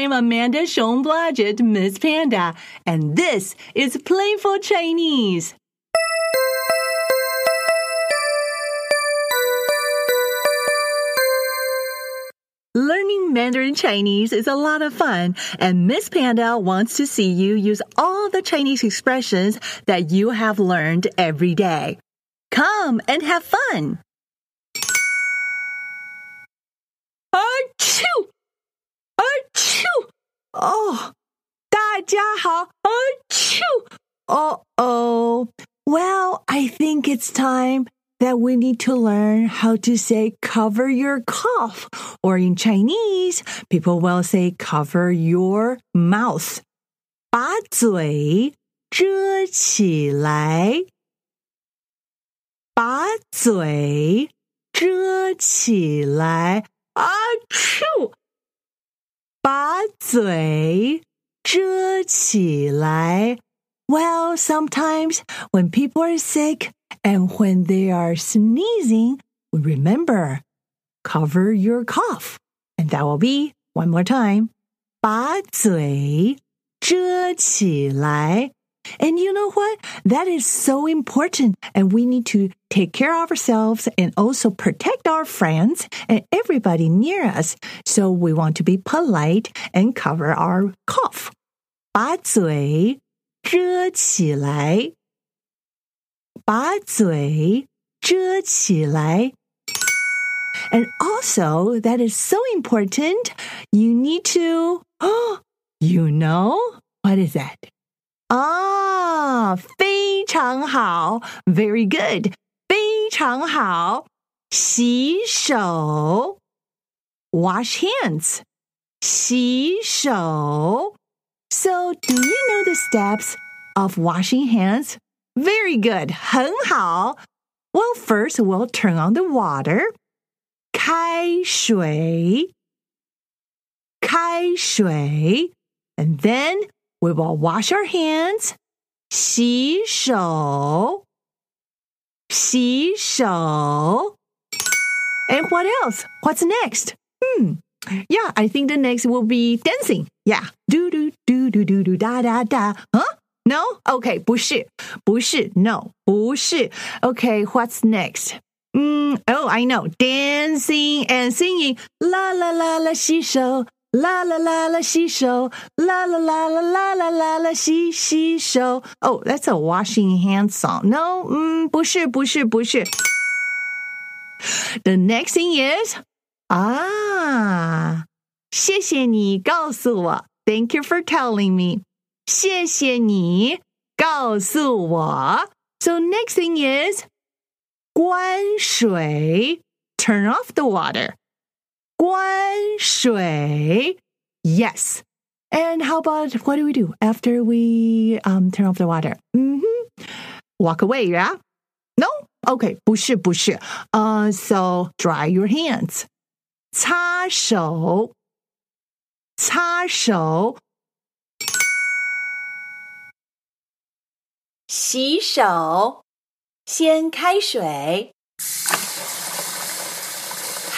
Hao. I am Amanda Hsiung-Blodgett, Miss Panda, and this is Playful Chinese. Learning Mandarin Chinese is a lot of fun, and Miss Panda wants to see you use all the Chinese expressions that you have learned every day. Come and have fun! Achoo! Achoo! Oh, 大家好. Achoo! Uh oh. Well, I think it's time that we need to learn how to say cover your cough. Or in Chinese, people will say cover your mouth. 把嘴遮起来。把嘴遮起来。啊啾！ 把嘴遮起来。Well, sometimes when people are sick and when they are sneezing, remember, cover your cough. And that will be one more time. 把嘴遮起来。 and you know what? That is so important. And we need to take care of ourselves and also protect our friends and everybody near us. So we want to be polite and cover our cough. 把嘴遮起来。把嘴遮起来。And also, that is so important. You need to, oh, you know, what is that? Ah, 非常好，very good，非常好。洗手，wash hands，洗手。So, do you know the steps of washing hands? Very good, 很好。Well, first we'll turn on the water. 开水，开水，and then we will wash our hands. 洗手，洗手。And what else? What's next? Hmm. Yeah, I think the next will be dancing. Yeah. Do do do do do do da da da. Huh? No? Okay, 不是，不是，no, 不是。Okay, what's next? Mm, oh, I know. Dancing and singing. La la la la 洗手 La la la la she show. La la la la la la la la she she show. Oh, that's a washing hands song. No, mm, 不是不是不是. The next thing is ah, 谢谢你告诉我. Thank you for telling me. 谢谢你告诉我. So next thing is 关水. Turn off the water. 关水. Yes. And how about what do we do after we um, turn off the water? Mm-hmm. Walk away, yeah? No? Okay, 不是不是. Uh, so dry your hands. 擦手，擦手。洗手，先开水。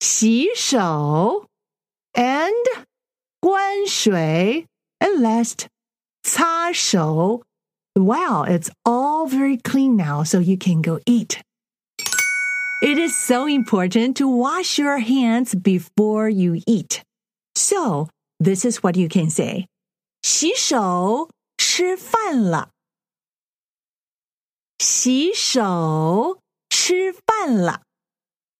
洗手 and 关水 and last 擦手. Wow, it's all very clean now, so you can go eat. It is so important to wash your hands before you eat. So, this is what you can say. 洗手吃饭了。洗手吃饭了。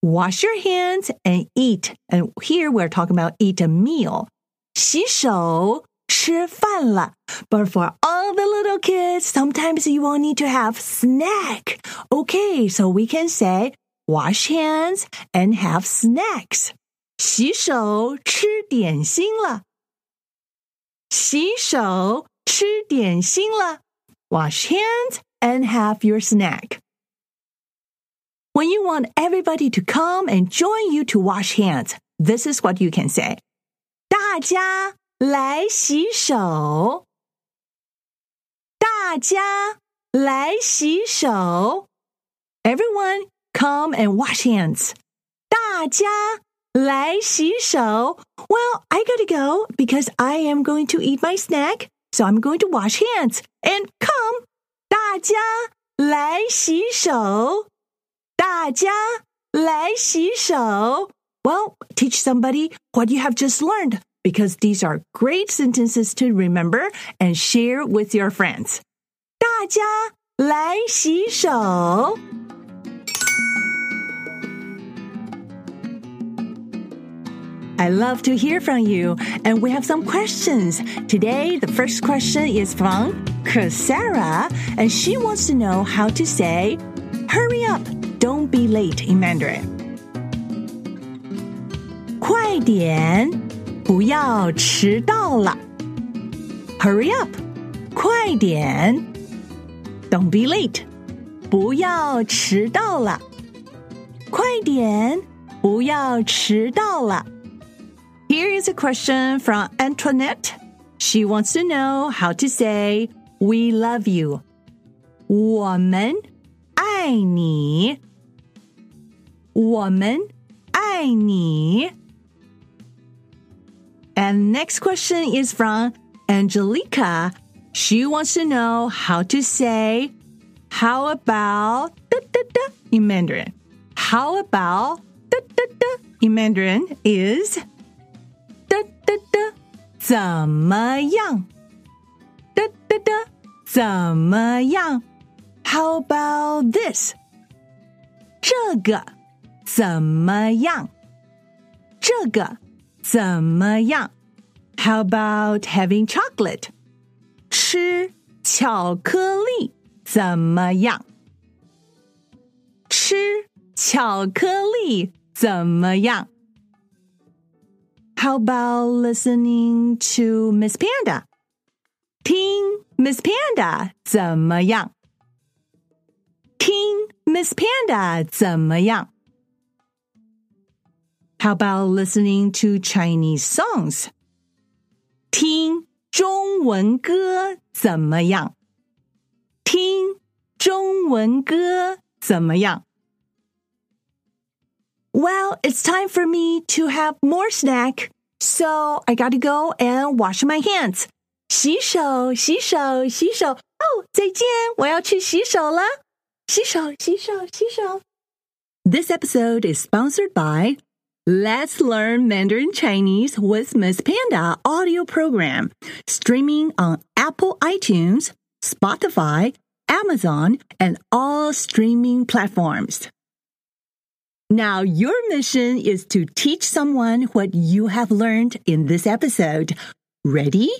Wash your hands and eat. And here we're talking about eat a meal. 洗手吃饭了. But for all the little kids, sometimes you will need to have snack. Okay, so we can say wash hands and have snacks. 洗手吃点心了。洗手吃点心了。Wash hands and have your snack. When you want everybody to come and join you to wash hands, this is what you can say. 大家来洗手。大家来洗手。Everyone come and wash hands. 大家来洗手. Well, I gotta go because I am going to eat my snack. So I'm going to wash hands and come. 大家来洗手。 大家来洗手. Well, teach somebody what you have just learned because these are great sentences to remember and share with your friends. 大家来洗手。I love to hear from you, and we have some questions. Today, the first question is from Kasara, and she wants to know how to say, Hurry up, don't be late in Mandarin. 快点，不要迟到了。Hurry up，快点。Don't be late，不要迟到了。快点，不要迟到了。here is a question from Antoinette. She wants to know how to say "We love you." 我们爱你。 我们爱你。And next question is from Angelica. She wants to know how to say "How about" da, da, da, in Mandarin. How about da, da, da, in Mandarin is 哒哒哒，怎么样？哒哒哒，怎么样？How about this？这个 怎么样？这个怎么样？How about having chocolate？吃巧克力怎么样？吃巧克力怎么样？how about listening to Miss Panda? 听 Miss Panda 怎么样？听 Miss Panda 怎么样 ？How about listening to Chinese songs? 听中文歌怎么样？听中文歌怎么样？well, it's time for me to have more snack. So I got to go and wash my hands. 洗手，洗手，洗手。哦，再见，我要去洗手了。洗手，洗手，洗手。This episode is sponsored by Let's Learn Mandarin Chinese with Miss Panda audio program, streaming on Apple iTunes, Spotify, Amazon, and all streaming platforms. Now, your mission is to teach someone what you have learned in this episode. Ready,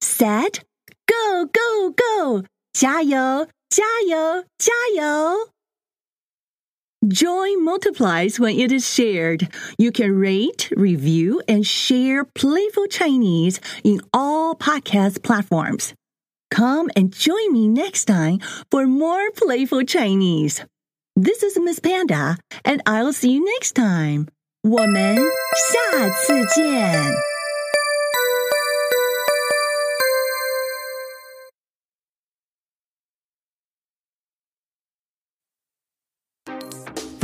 set, go, go, go! 加油,加油,加油! Joy multiplies when it is shared. You can rate, review, and share Playful Chinese in all podcast platforms. Come and join me next time for more Playful Chinese. This is Miss Panda, and I'll see you next time. 我们下次见。